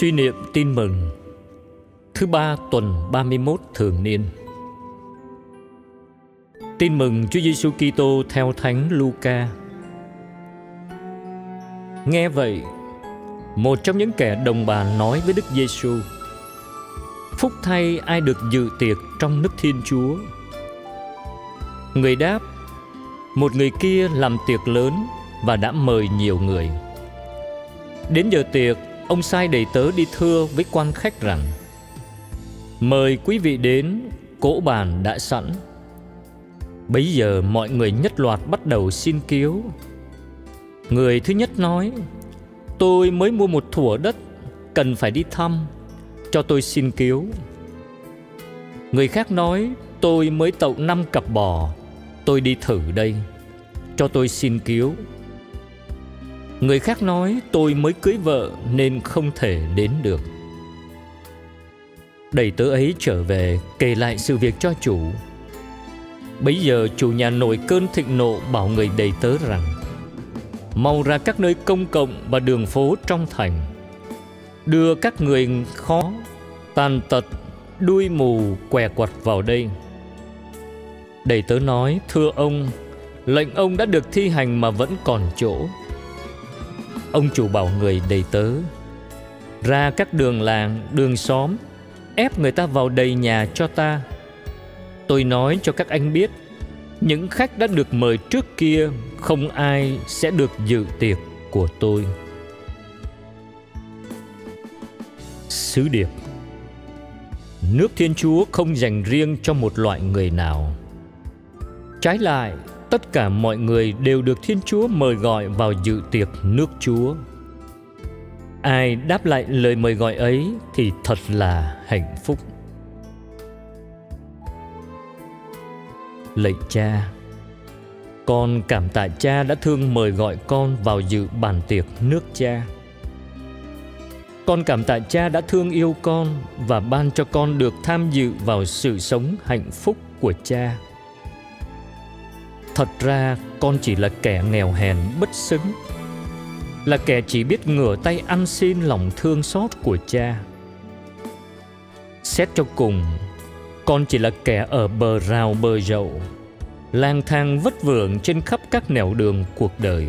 Suy niệm tin mừng Thứ ba tuần 31 thường niên Tin mừng Chúa Giêsu Kitô theo Thánh Luca. Nghe vậy, một trong những kẻ đồng bàn nói với Đức Giêsu: Phúc thay ai được dự tiệc trong nước Thiên Chúa. Người đáp: Một người kia làm tiệc lớn và đã mời nhiều người. Đến giờ tiệc, ông sai đầy tớ đi thưa với quan khách rằng: Mời quý vị đến, cỗ bàn đã sẵn. Bấy giờ mọi người nhất loạt bắt đầu xin cứu. Người thứ nhất nói Tôi mới mua một thủa đất Cần phải đi thăm Cho tôi xin cứu. Người khác nói Tôi mới tậu năm cặp bò Tôi đi thử đây Cho tôi xin cứu. Người khác nói tôi mới cưới vợ Nên không thể đến được. Đầy tớ ấy trở về Kể lại sự việc cho chủ. Bấy giờ chủ nhà nổi cơn thịnh nộ bảo người đầy tớ rằng Mau ra các nơi công cộng và đường phố trong thành. Đưa các người khó, tàn tật, đuôi mù, què quặt vào đây. Đầy tớ nói Thưa ông Lệnh ông đã được thi hành mà vẫn còn chỗ. Ông chủ bảo người đầy tớ. Ra các đường làng, đường xóm Ép người ta vào đầy nhà cho ta. Tôi nói cho các anh biết Những khách đã được mời trước kia Không ai sẽ được dự tiệc của tôi. Sứ điệp. Nước Thiên Chúa không dành riêng cho một loại người nào. Trái lại, tất cả mọi người đều được Thiên Chúa mời gọi vào dự tiệc nước Chúa. Ai đáp lại lời mời gọi ấy thì thật là hạnh phúc. Lạy cha, Con cảm tạ cha đã thương mời gọi con vào dự bàn tiệc nước cha Con cảm tạ cha đã thương yêu con Và ban cho con được tham dự vào sự sống hạnh phúc của cha Thật ra, con chỉ là kẻ nghèo hèn, bất xứng. Là kẻ chỉ biết ngửa tay ăn xin lòng thương xót của cha. Xét cho cùng, con chỉ là kẻ ở bờ rào bờ dậu, lang thang vất vưởng trên khắp các nẻo đường cuộc đời.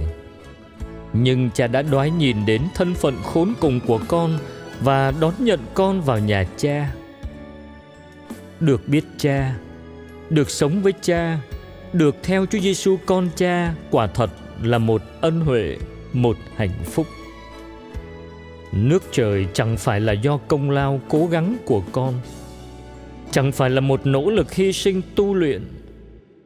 Nhưng cha đã đoái nhìn đến thân phận khốn cùng của con và đón nhận con vào nhà cha. Được biết cha, được sống với cha được theo Chúa Giêsu con cha quả thật là một ân huệ, một hạnh phúc. Nước trời chẳng phải là do công lao cố gắng của con, chẳng phải là một nỗ lực hy sinh tu luyện,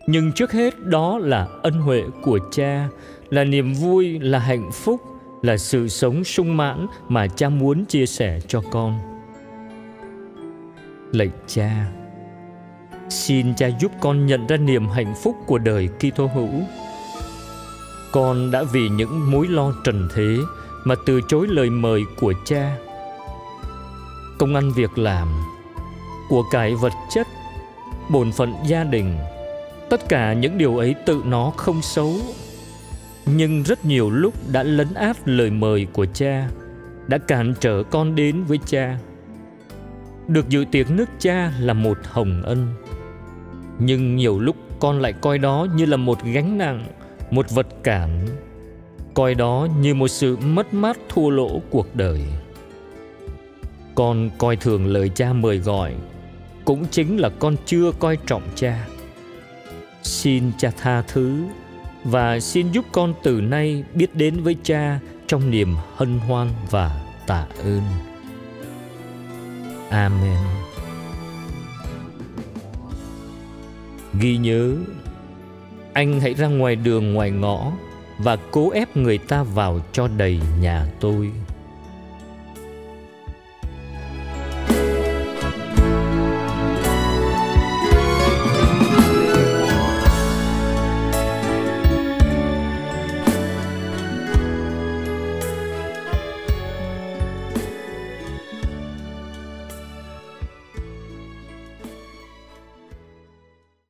nhưng trước hết đó là ân huệ của cha, là niềm vui, là hạnh phúc, là sự sống sung mãn mà cha muốn chia sẻ cho con. Lạy cha xin cha giúp con nhận ra niềm hạnh phúc của đời Kitô hữu. Con đã vì những mối lo trần thế mà từ chối lời mời của cha. Công ăn việc làm của cải vật chất, bổn phận gia đình, tất cả những điều ấy tự nó không xấu. Nhưng rất nhiều lúc đã lấn át lời mời của cha, đã cản trở con đến với cha. Được dự tiệc nước cha là một hồng ân nhưng nhiều lúc con lại coi đó như là một gánh nặng, một vật cản, coi đó như một sự mất mát thua lỗ cuộc đời. Con coi thường lời cha mời gọi, cũng chính là con chưa coi trọng cha. Xin cha tha thứ và xin giúp con từ nay biết đến với cha trong niềm hân hoan và tạ ơn. Amen. Ghi nhớ, anh hãy ra ngoài đường ngoài ngõ và cố ép người ta vào cho đầy nhà tôi.